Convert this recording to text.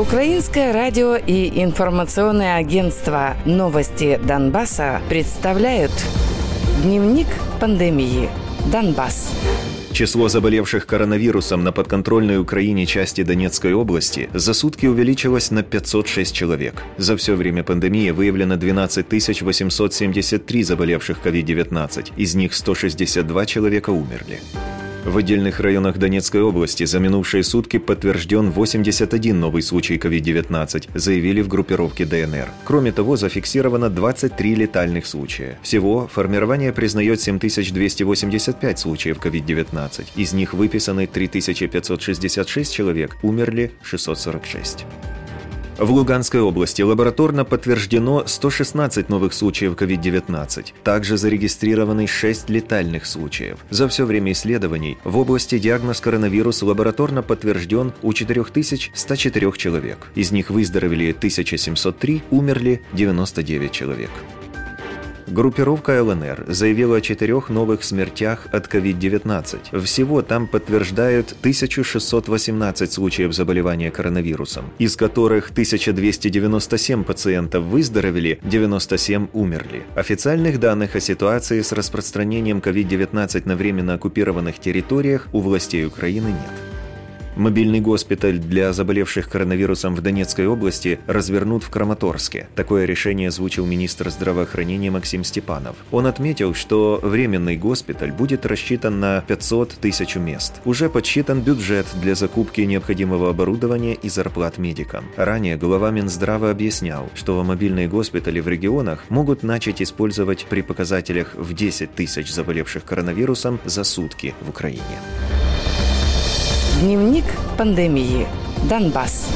Украинское радио и информационное агентство «Новости Донбасса» представляют Дневник пандемии. Донбасс. Число заболевших коронавирусом на подконтрольной Украине части Донецкой области за сутки увеличилось на 506 человек. За все время пандемии выявлено 12 873 заболевших COVID-19, из них 162 человека умерли. В отдельных районах Донецкой области за минувшие сутки подтвержден 81 новый случай COVID-19, заявили в группировке ДНР. Кроме того, зафиксировано 23 летальных случая. Всего формирование признает 7285 случаев COVID-19. Из них выписаны 3566 человек, умерли 646. В Луганской области лабораторно подтверждено 116 новых случаев COVID-19. Также зарегистрированы 6 летальных случаев. За все время исследований в области диагноз коронавирус лабораторно подтвержден у 4104 человек. Из них выздоровели 1703, умерли 99 человек. Группировка ЛНР заявила о четырех новых смертях от COVID-19. Всего там подтверждают 1618 случаев заболевания коронавирусом, из которых 1297 пациентов выздоровели, 97 умерли. Официальных данных о ситуации с распространением COVID-19 на временно оккупированных территориях у властей Украины нет. Мобильный госпиталь для заболевших коронавирусом в Донецкой области развернут в Краматорске. Такое решение озвучил министр здравоохранения Максим Степанов. Он отметил, что временный госпиталь будет рассчитан на 500 тысяч мест. Уже подсчитан бюджет для закупки необходимого оборудования и зарплат медикам. Ранее глава Минздрава объяснял, что мобильные госпитали в регионах могут начать использовать при показателях в 10 тысяч заболевших коронавирусом за сутки в Украине. Дневник пандемии. Донбасс.